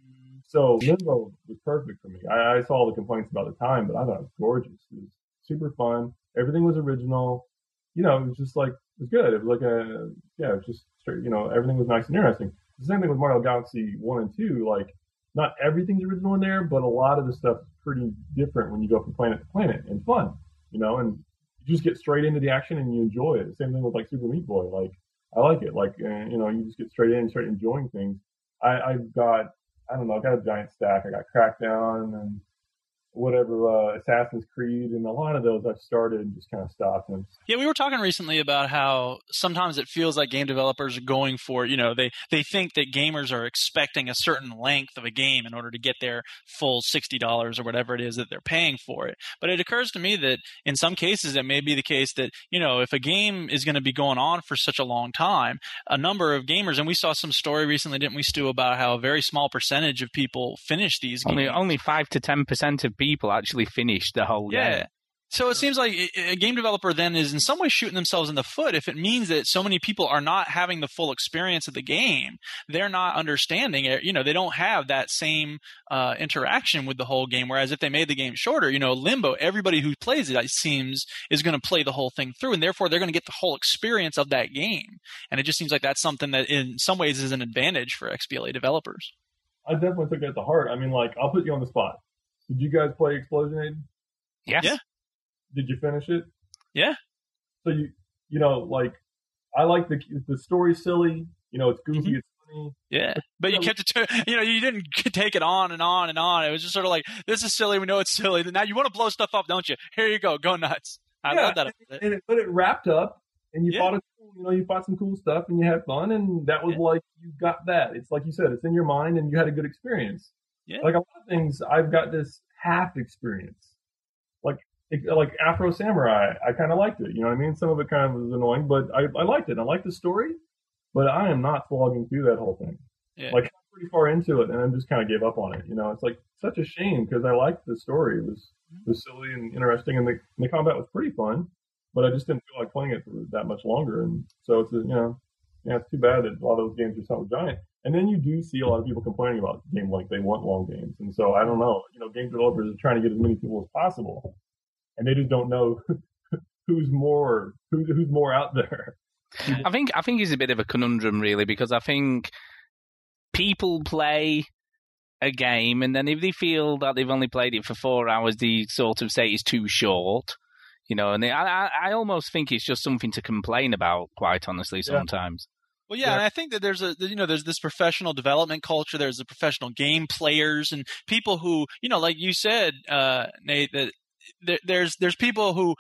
So Limbo was perfect for me. I, I saw all the complaints about the time, but I thought it was gorgeous. It was super fun. Everything was original. You know, it was just like it was good. It was like a yeah, it was just straight. You know, everything was nice and interesting. The same thing with Mario Galaxy One and Two. Like, not everything's original in there, but a lot of the stuff is pretty different when you go from planet to planet and fun. You know, and you just get straight into the action and you enjoy it. Same thing with like Super Meat Boy. Like, I like it. Like, uh, you know, you just get straight in and start enjoying things. I, I've got I don't know, I got a giant stack. I got Crackdown and whatever, uh, Assassin's Creed, and a lot of those I've started and just kind of stopped. And Yeah, we were talking recently about how sometimes it feels like game developers are going for, you know, they, they think that gamers are expecting a certain length of a game in order to get their full $60 or whatever it is that they're paying for it. But it occurs to me that in some cases it may be the case that, you know, if a game is going to be going on for such a long time, a number of gamers, and we saw some story recently, didn't we, Stu, about how a very small percentage of people finish these games. Only only five to ten percent of people actually finish the whole Yeah. game. So it seems like a a game developer then is in some way shooting themselves in the foot if it means that so many people are not having the full experience of the game. They're not understanding it. You know, they don't have that same uh, interaction with the whole game. Whereas if they made the game shorter, you know, Limbo, everybody who plays it, it seems, is going to play the whole thing through, and therefore they're going to get the whole experience of that game. And it just seems like that's something that, in some ways, is an advantage for XBLA developers. I definitely took that to heart. I mean, like, I'll put you on the spot. Did you guys play Explosionade? Yes. Yeah. Did you finish it? Yeah. So you, you know, like, I like the the story silly. You know, it's goofy, Mhm. it's funny. Yeah, but you kept it to you know you didn't take it on and on and on. It was just sort of like this is silly. We know it's silly. Now you want to blow stuff up, don't you? Here you go, go nuts. I Yeah, love that. about it. and it, but it wrapped up, and you Yeah. fought a, you know, you fought some cool stuff, and you had fun, and that was Yeah. like you got that. It's like you said, it's in your mind, and you had a good experience. Yeah. Like a lot of things, I've got this half experience. Like like Afro Samurai, I kind of liked it. You know what I mean? Some of it kind of was annoying, but I, I liked it. I liked the story, but I am not slogging through that whole thing. Yeah. Like pretty far into it, and I just kind of gave up on it. You know, it's like such a shame because I liked the story. It was it was silly and interesting, and the and the combat was pretty fun. But I just didn't feel like playing it for that much longer, and so it's a, you know, yeah, it's too bad that a lot of those games are so giant. And then you do see a lot of people complaining about the game length. They want long games, and so I don't know. You know, game developers are trying to get as many people as possible, and they just don't know who's more who's who's more out there. I think I think it's a bit of a conundrum, really, because I think people play a game, and then if they feel that they've only played it for four hours, they sort of say it's too short. You know, and they, I, I almost think it's just something to complain about, quite honestly, sometimes. Well, yeah, and I think that there's a you know there's this professional development culture. There's the professional game players and people who you know, like you said, uh, Nate, that there, there's there's people who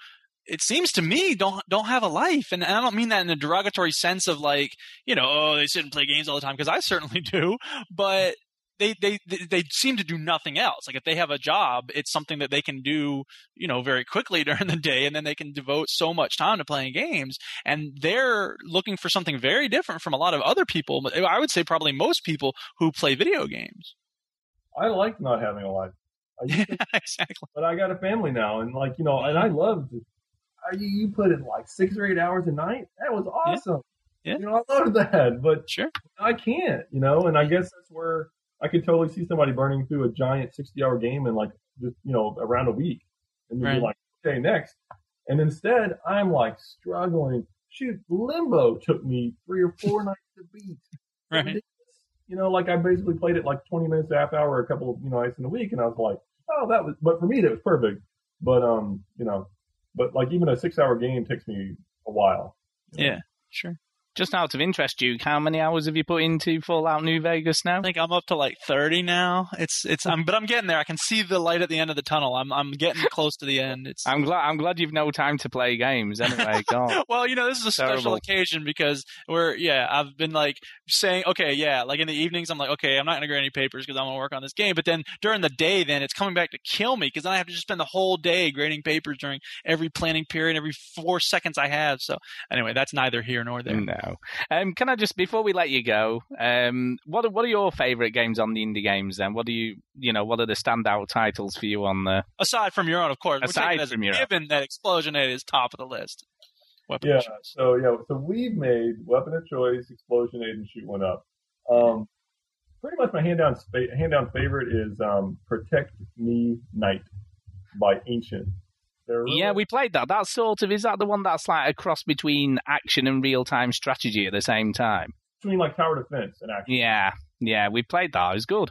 it seems to me don't don't have a life, and I don't mean that in a derogatory sense of like you know oh they sit and play games all the time because I certainly do, but. They, they they seem to do nothing else. Like if they have a job, it's something that they can do, you know, very quickly during the day, and then they can devote so much time to playing games and they're looking for something very different from a lot of other people. but I would say probably most people who play video games. I like not having a life. I to exactly. but I got a family now, and like you know, and I love. I, you put in like six or eight hours a night. That was Yeah. awesome. Yeah. You know, I loved that, but Sure. I can't. You know, and I guess that's where I could totally see somebody burning through a giant sixty-hour game in like just you know around a week, and then Right. be like, okay, next. And instead, I'm like struggling. Shoot, Limbo took me three or four nights to beat. Right. You know, like I basically played it like 20 minutes, a half hour, a couple of, you know, nights in a week. And I was like, oh, that was, but for me, that was perfect. But, um, you know, but like even a six hour game takes me a while. Yeah. Sure. Just out of interest, Duke, how many hours have you put into Fallout New Vegas now? I think I'm up to like 30 now. It's it's I'm but I'm getting there. I can see the light at the end of the tunnel. I'm I'm getting close to the end. It's I'm glad. I'm glad you've no time to play games. Anyway, God. well, you know, this is a special occasion because we're yeah, I've been like saying, okay, yeah, like in the evenings, I'm like, okay, I'm not gonna grade any papers because I'm gonna work on this game. But then during the day, then it's coming back to kill me because then I have to just spend the whole day grading papers during every planning period, every four seconds I have. So anyway, that's neither here nor there. No. Um, can I just before we let you go, um, what are, what are your favourite games on the indie games? Then, what do you you know what are the standout titles for you on the? Aside from your own, of course, we're Aside as from your own. given that Explosionade is top of the list. Weapon Yeah. of. So, yeah, so we've made weapon of choice, Explosionade, and shoot one up. Um, pretty much my hand down, hand down favorite is, um, Protect Me Knight by ancient. Yeah, we played that. That sort of is that the one that's like a cross between action and real time strategy at the same time. between like tower defense and action. Yeah, yeah, we played that. It was good.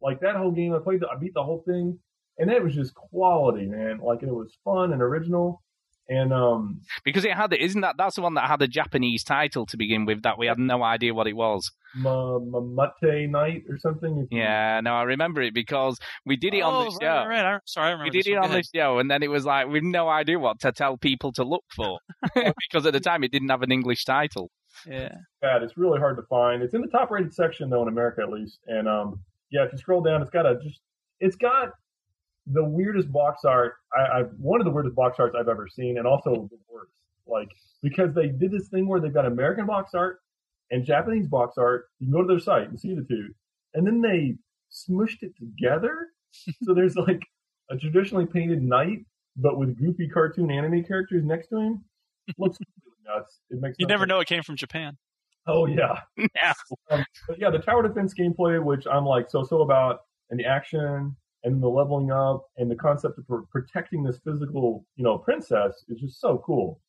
like that whole game, I played, the, I beat the whole thing, and it was just quality, man. Like it was fun and original, and um, Because it had, isn't that that's the one that had a Japanese title to begin with that we had no idea what it was. Ma- Mamotte Knight or something. Yeah, no, I remember it because we did it on oh, the right, show. right, right. I- Sorry, I remember We did it on the show, and then it was like we've no idea what to tell people to look for because at the time it didn't have an English title. Yeah. bad. It's really hard to find. It's in the top rated section though in America at least. And um, yeah, if you scroll down, it's got a just, it's got the weirdest box art. I, I one of the weirdest box arts I've ever seen, and also the worst. Like because they did this thing where they've got American box art and Japanese box art. You can go to their site and see the two, and then they smushed it together. so there's like a traditionally painted knight, but with goofy cartoon anime characters next to him. Looks nuts. It makes You never sense. know it came from Japan. Oh yeah. Yeah. Um, but yeah, the tower defense gameplay, which I'm like so so about, and the action, and the leveling up, and the concept of pr- protecting this physical, you know, princess is just so cool.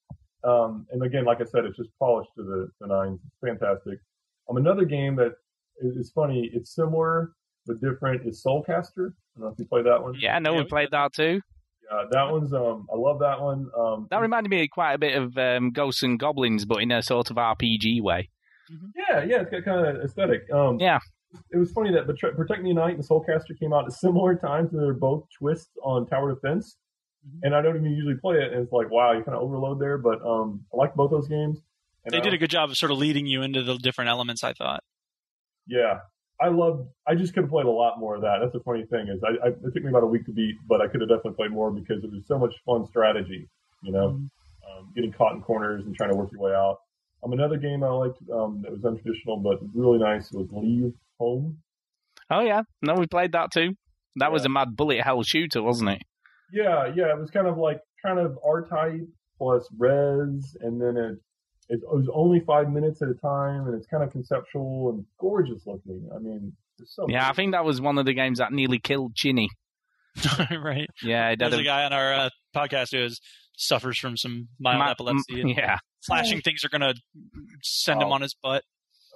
Um, and again, like I said, it's just polished to the, the nines. It's fantastic. Um, another game that is, is funny. It's similar but different. Is Soulcaster. I don't know if you played that one. Yeah, no, Yeah, we we played that too. Yeah, that one's um, I love that one. Um, That reminded me quite a bit of um, Ghosts and Goblins, but in a sort of RPG way. Yeah, yeah, it's got kind of aesthetic. Um, Yeah. It was funny that Betray- Protect Me Knight and Soulcaster came out at similar times, and they're both twists on tower defense. Mhm. And I don't even usually play it, and it's like, wow, you kind of overload there. But um, I like both those games. And They I- did a good job of sort of leading you into the different elements. I thought. Yeah, I loved. I just could have played a lot more of that. That's the funny thing is, I, I it took me about a week to beat, but I could have definitely played more because it was so much fun strategy. You know, um, getting caught in corners and trying to work your way out. Um, another game I liked um, that was untraditional but really nice was Leave. Home. Oh yeah, no, we played that too. That was a mad bullet hell shooter, wasn't it? Yeah, yeah, it was kind of like kind of R type plus Rez, and then it it was only five minutes at a time, and it's kind of conceptual and gorgeous looking. I mean, it's so Yeah, I think that was one of the games that nearly killed Chinny. right. Yeah, There's a a guy on our uh, podcast who is, suffers from some mild ma- epilepsy, and Yeah, flashing things are going to send him Oh. on his butt.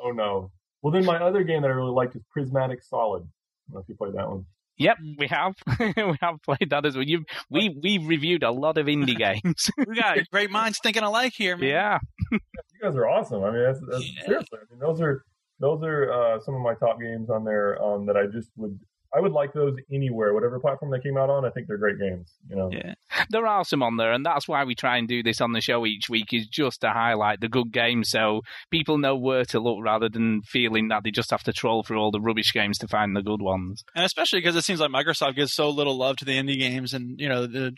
Oh no. Well, then my other game that I really liked is Prismatic Solid. I don't know if you played that one. yep, we have we have played that as well. You've, we we reviewed a lot of indie games. We got great minds thinking alike here, man. yeah, You guys are awesome. I mean, that's, that's Yeah. seriously. I mean, those are those are uh, some of my top games on there um, that I just would I would like those anywhere, whatever platform they came out on. I think they're great games. You know. Yeah. there are some on there, and that's why we try and do this on the show each week is just to highlight the good games, so people know where to look rather than feeling that they just have to troll through all the rubbish games to find the good ones. And especially because it seems like Microsoft gives so little love to the indie games and, you know, the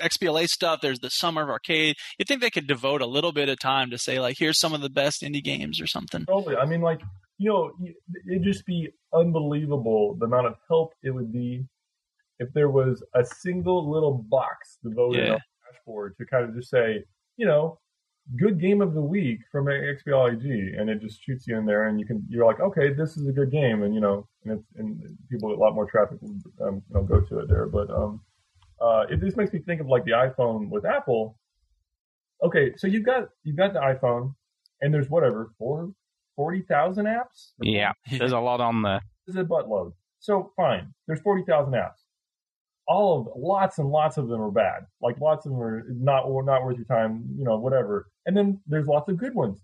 XBLA stuff, there's the Summer of Arcade. you think they could devote a little bit of time to say, like, here's some of the best indie games or something. Totally. I mean, like, you know, it'd just be unbelievable the amount of help it would be if there was a single little box devoted Yeah. on the dashboard to kind of just say, you know, good game of the week from XBLIG, and it just shoots you in there, and you can, you're like, okay, this is a good game, and you know, and it's, and people a lot more traffic will, um, you know, go to it there, but um, uh, it just makes me think of like the iPhone with Apple. Okay, so you've got you've got the iPhone, and there's whatever four forty thousand apps. Yeah, there's a lot on there. This is a buttload. So fine, there's forty thousand apps. All of lots and lots of them are bad. Like lots of them are not not worth your time. You know, whatever. And then there's lots of good ones.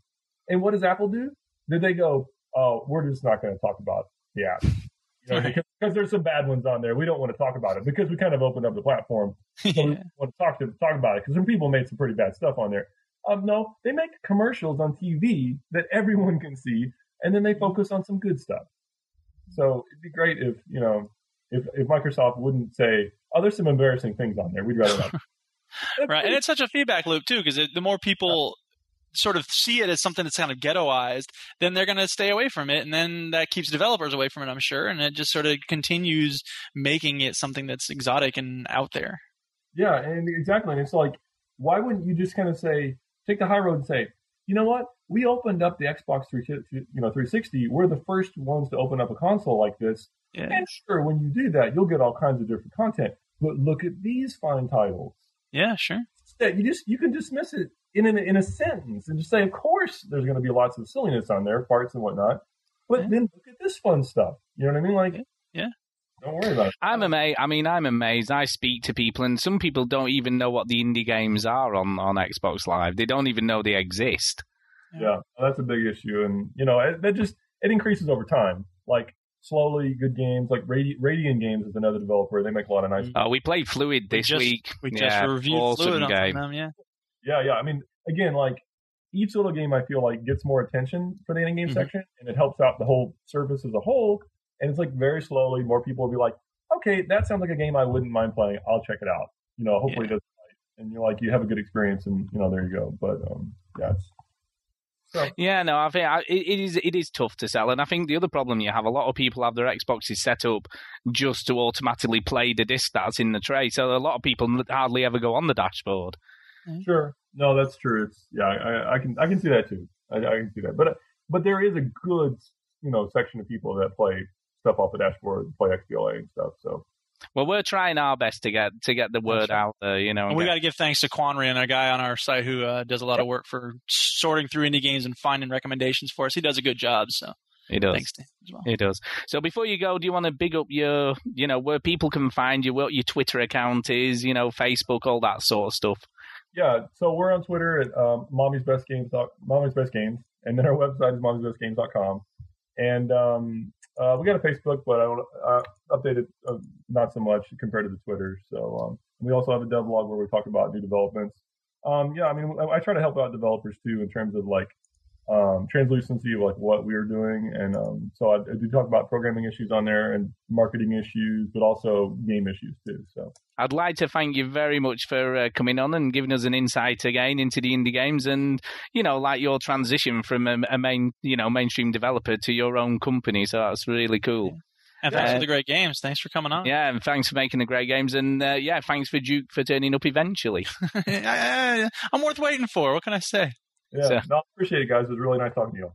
And what does Apple do? Did they go? Oh, we're just not going to talk about the apps. You know, because, because there's some bad ones on there. We don't want to talk about it because we kind of opened up the platform so we want to talk to talk about it because some people made some pretty bad stuff on there. Um, no, they make commercials on TV that everyone can see, and then they focus on some good stuff. So it'd be great if you know if if Microsoft wouldn't say, "Oh, there's some embarrassing things on there. We'd rather not." Right. And it's such a feedback loop, too, because the more people sort of see it as something that's kind of ghettoized, then they're going to stay away from it. And then that keeps developers away from it, I'm sure. And it just sort of continues making it something that's exotic and out there. Yeah, and exactly. And it's like, why wouldn't you just kind of say, take the high road and say, you know what? We opened up the Xbox 3, you know, 360. We're the first ones to open up a console like this. Yeah. And sure, when you do that, you'll get all kinds of different content. But look at these fine titles. Yeah, sure. That you just you can dismiss it in an, in a sentence and just say, of course, there's going to be lots of silliness on there, parts and whatnot. But Yeah. then look at this fun stuff. You know what I mean? Like, Yeah. Don't worry about it. I'm amazed. I mean, I'm amazed. I speak to people, and some people don't even know what the indie games are on, on Xbox Live. They don't even know they exist. Yeah, that's a big issue, and you know it, that just it increases over time. Like slowly, good games like Radi- Radiangames is another developer. They make a lot of nice. Oh, we played Fluid We this just- week. We just yeah, reviewed awesome Fluid game. them, yeah. Yeah, yeah. I mean, again, like each little game, I feel like gets more attention for the in-game Mhm. section, and it helps out the whole service as a whole. And it's like very slowly, more people will be like, "Okay, that sounds like a game I wouldn't mind playing. I'll check it out." You know, hopefully it does. right. And you're like, you have a good experience, and you know, there you go. But um, yeah, it's, so Yeah, no, I think I, it, it is it is tough to sell, and I think the other problem you have a lot of people have their Xboxes set up just to automatically play the disc that's in the tray, so a lot of people hardly ever go on the dashboard. Sure. No, that's true. It's yeah, I, I can I can see that too. I, I can see that. But but there is a good you know section of people that play stuff off the dashboard, and play XBLA and stuff. So Well, we're trying our best to get to get the word right. out there, you know. And and we got to give thanks to Quanrian, a guy on our site who uh, does a lot of work for sorting through indie games and finding recommendations for us. He does a good job, so he does. thanks to him as well. It does. So before you go, do you want to big up your, you know, where people can find you, what your Twitter account is, you know, Facebook, all that sort of stuff? yeah, so we're on Twitter at um, mommy's best games. Mommy's best games, and then our website is mommy'sbestgames.com. And um, uh, we got a Facebook, but I don't uh, update it uh, not so much compared to the Twitter. So um, we also have a devlog where we talk about new developments. Um, yeah, I mean, I, I try to help out developers too in terms of like um, translucency like what we were doing, and um, so I, I do talk about programming issues on there and marketing issues, but also game issues too. So I'd like to thank you very much for uh, coming on and giving us an insight again into the indie games and you know like your transition from a, a main you know mainstream developer to your own company. So that's really cool. And thanks Yeah. for the great games. Thanks for coming on. Yeah, and thanks for making the great games, and uh, yeah, thanks for Duke for turning up eventually. I, am worth waiting for. What can I say? Yeah, So- no, I appreciate it, guys. It was really nice talking to you.